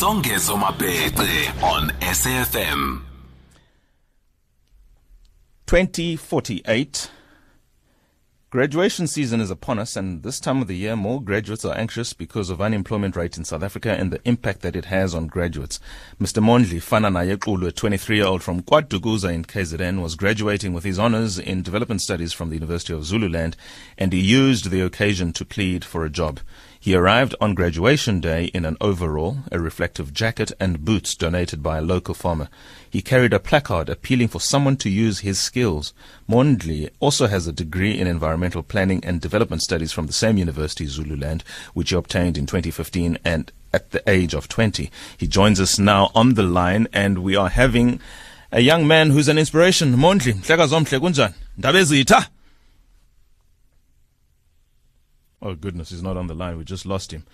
Songezo Mabece on SAFM. 2048. Graduation season is upon us, and this time of the year, more graduates are anxious because of unemployment rate in South Africa and the impact that it has on graduates. Mr. Mondli Fananaye Xulu, a 23-year-old from KwaDukuza in KZN, was graduating with his honors in development studies from the University of Zululand, and he used the occasion to plead for a job. He arrived on graduation day in an overall, a reflective jacket, and boots donated by a local farmer. He carried a placard appealing for someone to use his skills. Mondli also has a degree in environmental planning and development studies from the same university, Zululand, which he obtained in 2015 and at the age of 20. He joins us now on the line, and we are having a young man who's an inspiration. Mondli, mhleka Oh goodness, he's not on the line. We just lost him.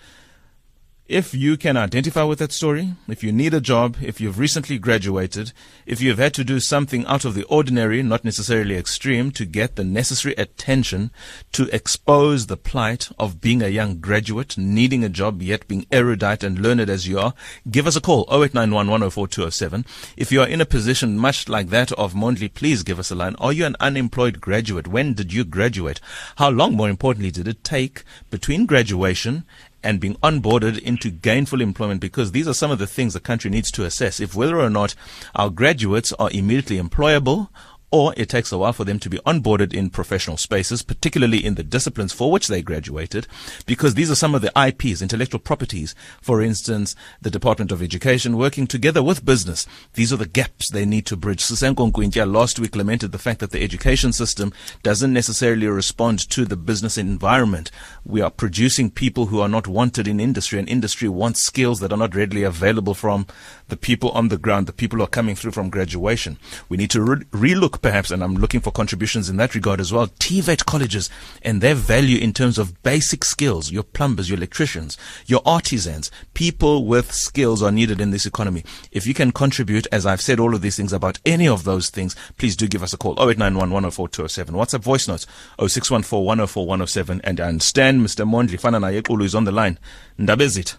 If you can identify with that story, if you need a job, if you've recently graduated, if you've had to do something out of the ordinary, not necessarily extreme, to get the necessary attention to expose the plight of being a young graduate, needing a job, yet being erudite and learned as you are, give us a call, 0891 104 207. If you are in a position much like that of Mondli, please give us a line. Are you an unemployed graduate? When did you graduate? How long, more importantly, did it take between graduation and being onboarded into gainful employment because these are some of the things the country needs to assess. If whether or not our graduates are immediately employable or it takes a while for them to be onboarded in professional spaces, particularly in the disciplines for which they graduated, because these are some of the IPs, intellectual properties. For instance, the Department of Education working together with business. These are the gaps they need to bridge. Sisenko Nkwintia last week lamented the fact that the education system doesn't necessarily respond to the business environment. We are producing people who are not wanted in industry, and industry wants skills that are not readily available from the people on the ground, the people who are coming through from graduation. We need to re- relook perhaps, and I'm looking for contributions in that regard as well, TVET colleges and their value in terms of basic skills. Your plumbers, your electricians, your artisans, people with skills are needed in this economy. If you can contribute, as I've said all of these things about any of those things, please do give us a call. 0891 104 207. WhatsApp voice notes 0614 104 107. And I understand Mr. Mondli Fananaye Xulu is on the line. Ndabezit.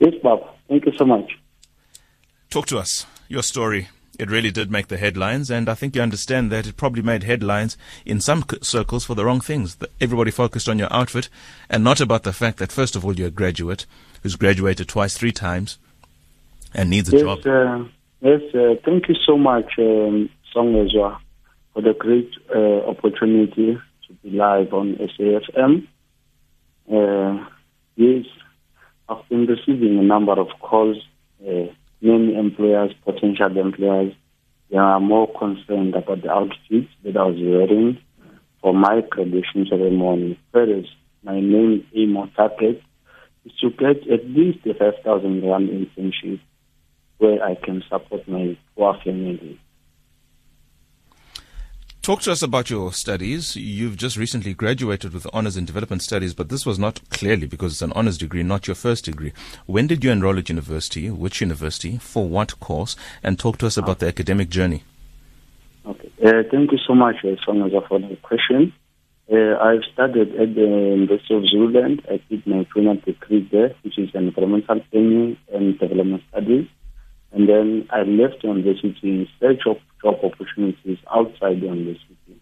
Yes, Bob. Thank you so much. Talk to us. Your story. It really did make the headlines, and I think you understand that it probably made headlines in some circles for the wrong things. Everybody focused on your outfit and not about the fact that, first of all, you're a graduate who's graduated twice, three times, and needs a yes, job. Uh, yes. Uh, thank you so much, um, Songezo, for the great uh, opportunity to be live on SAFM. Uh, yes, I've been receiving a number of calls. Uh, many employers, potential employers, they are more concerned about the outfit that I was wearing for my graduation ceremony. Whereas my main aim or target is to get at least a 5,000 rand internship where I can support my poor family. Talk to us about your studies. You've just recently graduated with honors in development studies, but this was not clearly because it's an honors degree, not your first degree. When did you enroll at university? Which university? For what course? And talk to us about the academic journey. Okay. Uh, thank you so much, uh, Songezo, for the question. Uh, I've studied at the University of Zululand. I did my final degree there, which is environmental planning and development studies. And then I left the university in search of job opportunities outside the university.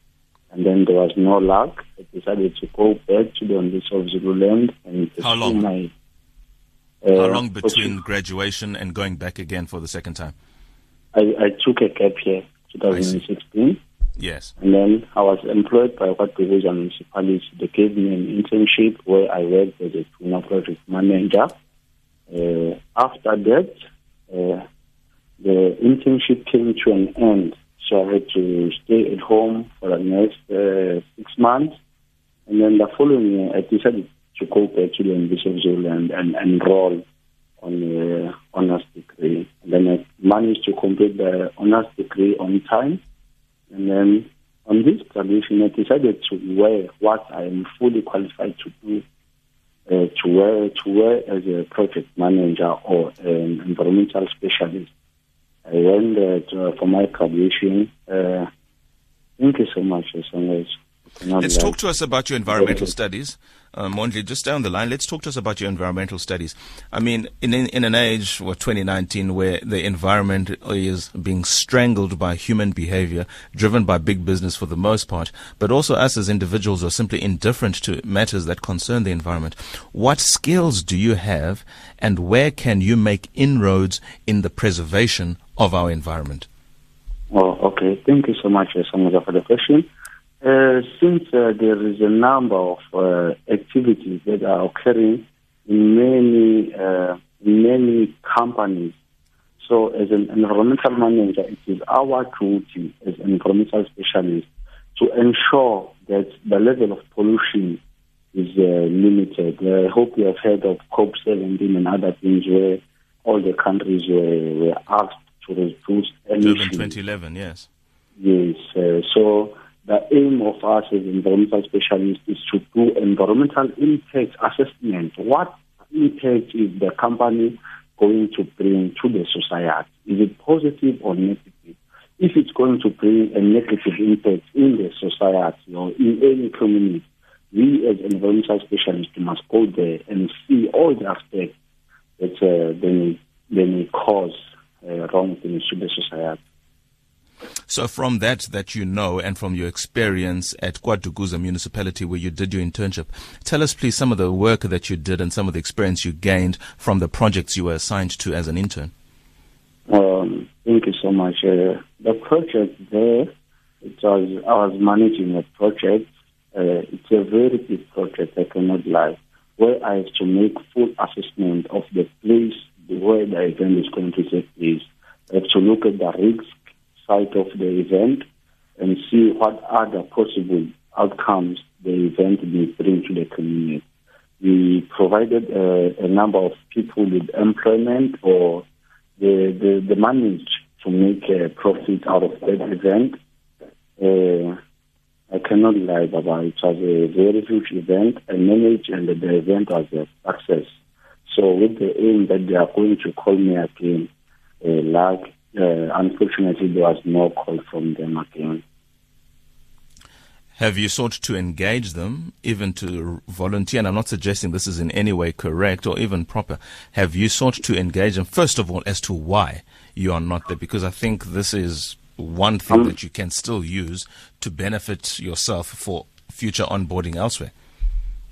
And then there was no luck. I decided to go back to the University of Zululand and How long? my. How uh, long between graduation and going back again for the second time? I, I took a gap year, 2016. Yes. And then I was employed by what division municipality. They gave me an internship where I worked as a junior project manager. Uh, after that, uh, the internship came to an end. So I had to stay at home for the next uh, six months. And then the following year, I decided to go back to the University of Zululand and enroll on the honors degree. And then I managed to complete the honors degree on time. And then on this graduation, I decided to wear what I am fully qualified to do, uh, to wear to wear as a project manager or an environmental specialist. I went uh, to, for my graduation. Uh, thank you so much, as as Let's talk to us about your environmental studies. Uh, Mondli, just down the line, let's talk to us about your environmental studies. I mean, in, in, in an age, what, 2019, where the environment is being strangled by human behavior, driven by big business for the most part, but also us as individuals are simply indifferent to matters that concern the environment. What skills do you have and where can you make inroads in the preservation of our environment? Oh, okay. Thank you so much, Samuel, for the question. Uh, since uh, there is a number of uh, activities that are occurring in many uh, many companies, so as an environmental manager, it is our duty as an environmental specialist to ensure that the level of pollution is uh, limited. I hope you have heard of COP17 and other things where all the countries were, were asked to reduce emissions. 2011, yes. Yes. Uh, so the aim of us as environmental specialists is to do environmental impact assessment. What impact is the company going to bring to the society? Is it positive or negative? If it's going to bring a negative impact in the society or in any community, we as environmental specialists must go there and see all the aspects that uh, they, may, they may cause uh, wrong things to the society. So from that that you know and from your experience at KwaDukuza municipality where you did your internship, tell us please some of the work that you did and some of the experience you gained from the projects you were assigned to as an intern. Um, thank you so much. Uh, the project there, it was I was managing a project. Uh, it's a very big project. I cannot lie. Where I have to make full assessment of the place where the event is going to take place. I have to look at the risks site of the event and see what other possible outcomes the event may bring to the community. We provided a, a number of people with employment or the, the, the managed to make a profit out of that event. Uh, I cannot lie, Baba. It was a very huge event. I managed and the event was a success. So with the aim that they are going to call me again, uh, like uh, unfortunately, there was no call from them again. Have you sought to engage them, even to volunteer? And I'm not suggesting this is in any way correct or even proper. Have you sought to engage them, first of all, as to why you are not there? Because I think this is one thing um, that you can still use to benefit yourself for future onboarding elsewhere.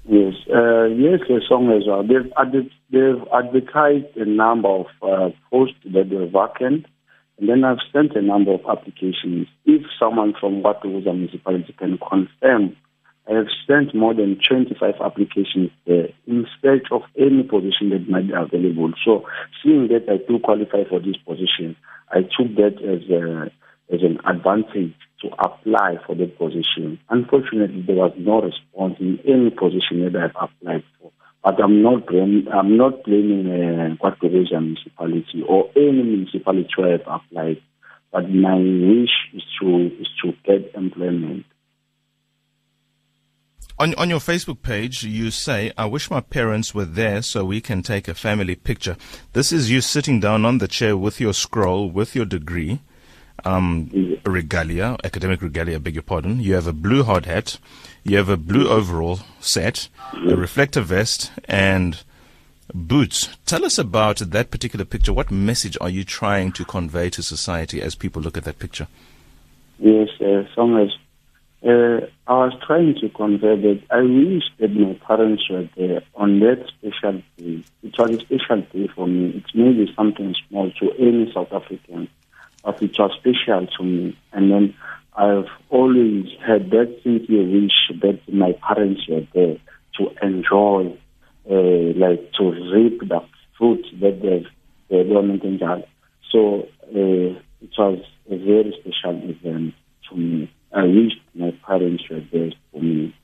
Yes, uh, yes, the song as well. They've, they've advertised a number of uh, posts that were vacant and then I've sent a number of applications. If someone from KwaDukuza municipality can confirm, I have sent more than 25 applications there in search of any position that might be available. So seeing that I do qualify for this position, I took that as a, as an advantage to apply for the position. Unfortunately, there was no response in any position that I've applied for. But I'm not I'm not blaming uh, municipality or any municipality where I've applied. But my wish is to is to get employment. On, on your Facebook page, you say, I wish my parents were there so we can take a family picture. This is you sitting down on the chair with your scroll, with your degree, um, regalia, academic regalia, beg your pardon. You have a blue hard hat. You have a blue overall set, a reflective vest, and boots. Tell us about that particular picture. What message are you trying to convey to society as people look at that picture? Yes, uh, as uh, I was trying to convey that I wish that my parents were there on that special day. It was a special day for me. It may be something small to any South African, but it was special to me. And then I've always had that sincere wish that my parents were there to enjoy, uh, like to reap the fruit that they've development enjoyed. So uh, it was a very special event to me. I wish my parents were there for me.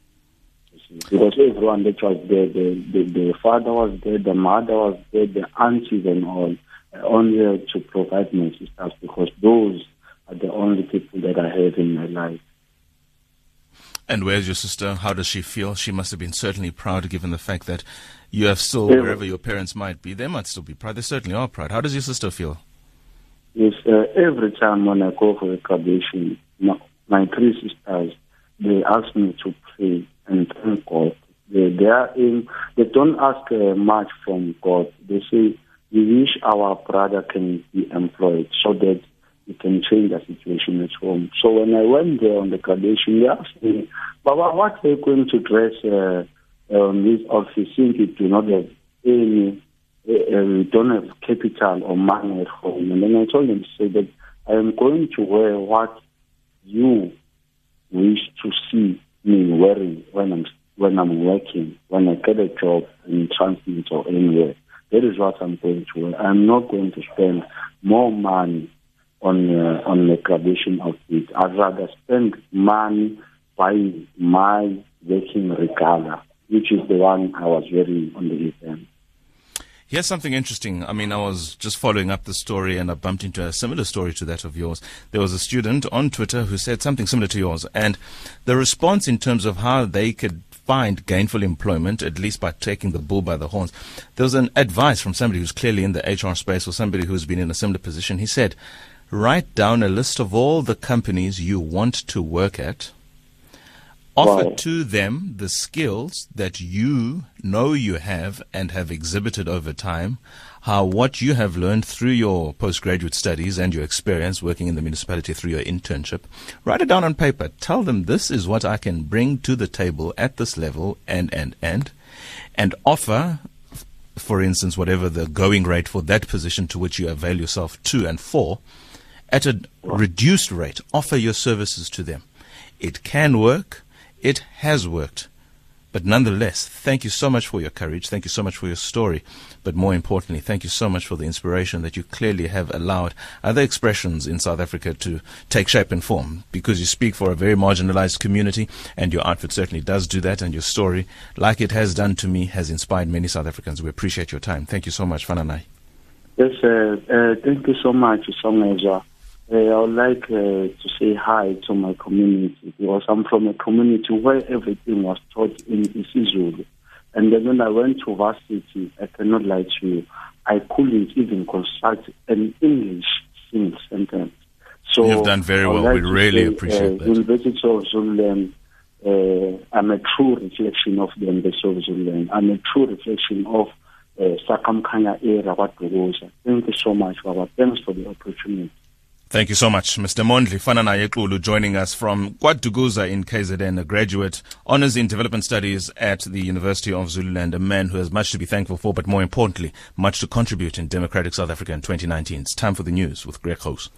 Because everyone that was there, the, the, the father was there, the mother was there, the aunties and all, only to provide my sisters because those are the only people that I have in my life. And where's your sister? How does she feel? She must have been certainly proud given the fact that you have still, yeah. wherever your parents might be, they might still be proud. They certainly are proud. How does your sister feel? Yes, uh, every time when I go for a graduation, my, my three sisters, they ask me to pray and thank God. They, they are in, they don't ask uh, much from God. They say, we wish our brother can be employed so that we can change the situation at home. So when I went there on the graduation, they asked me, Baba, what are you going to dress uh, on this office since you do not have any, uh, we don't have capital or money at home? And then I told them, say that I am going to wear what you wish to see me wearing when I'm when I'm working, when I get a job in Transnet or anywhere. That is what I'm going to. I'm not going to spend more money on uh, on the graduation outfit. I'd rather spend money buying my working regala, which is the one I was wearing on the event. Here's something interesting. I mean, I was just following up the story and I bumped into a similar story to that of yours. There was a student on Twitter who said something similar to yours. And the response in terms of how they could find gainful employment, at least by taking the bull by the horns, there was an advice from somebody who's clearly in the HR space or somebody who's been in a similar position. He said, write down a list of all the companies you want to work at Offer to them the skills that you know you have and have exhibited over time, how what you have learned through your postgraduate studies and your experience working in the municipality through your internship. Write it down on paper. Tell them this is what I can bring to the table at this level and, and, and, and offer for instance, whatever the going rate for that position to which you avail yourself to and for, at a reduced rate, offer your services to them. It can work. It has worked. But nonetheless, thank you so much for your courage. Thank you so much for your story. But more importantly, thank you so much for the inspiration that you clearly have allowed other expressions in South Africa to take shape and form because you speak for a very marginalized community and your outfit certainly does do that. And your story, like it has done to me, has inspired many South Africans. We appreciate your time. Thank you so much, Fananaye. Yes, uh, uh, thank you so much, Songezo. Uh, I would like uh, to say hi to my community because I'm from a community where everything was taught in isiZulu. And then when I went to varsity, I cannot lie to you, I couldn't even construct an English sentence. So You've done very well. Like we really say, appreciate uh, that. University of Zululand, uh, I'm a true reflection of the University of Zululand. I'm a true reflection of uh, Sakamkhanya era, Thank you so much, Baba. Thanks for the opportunity. Thank you so much, Mr. Mondli Fanana joining us from KwaDukuza in KZN, a graduate, honors in development studies at the University of Zululand, a man who has much to be thankful for, but more importantly, much to contribute in democratic South Africa in 2019. It's time for the news with Greg House.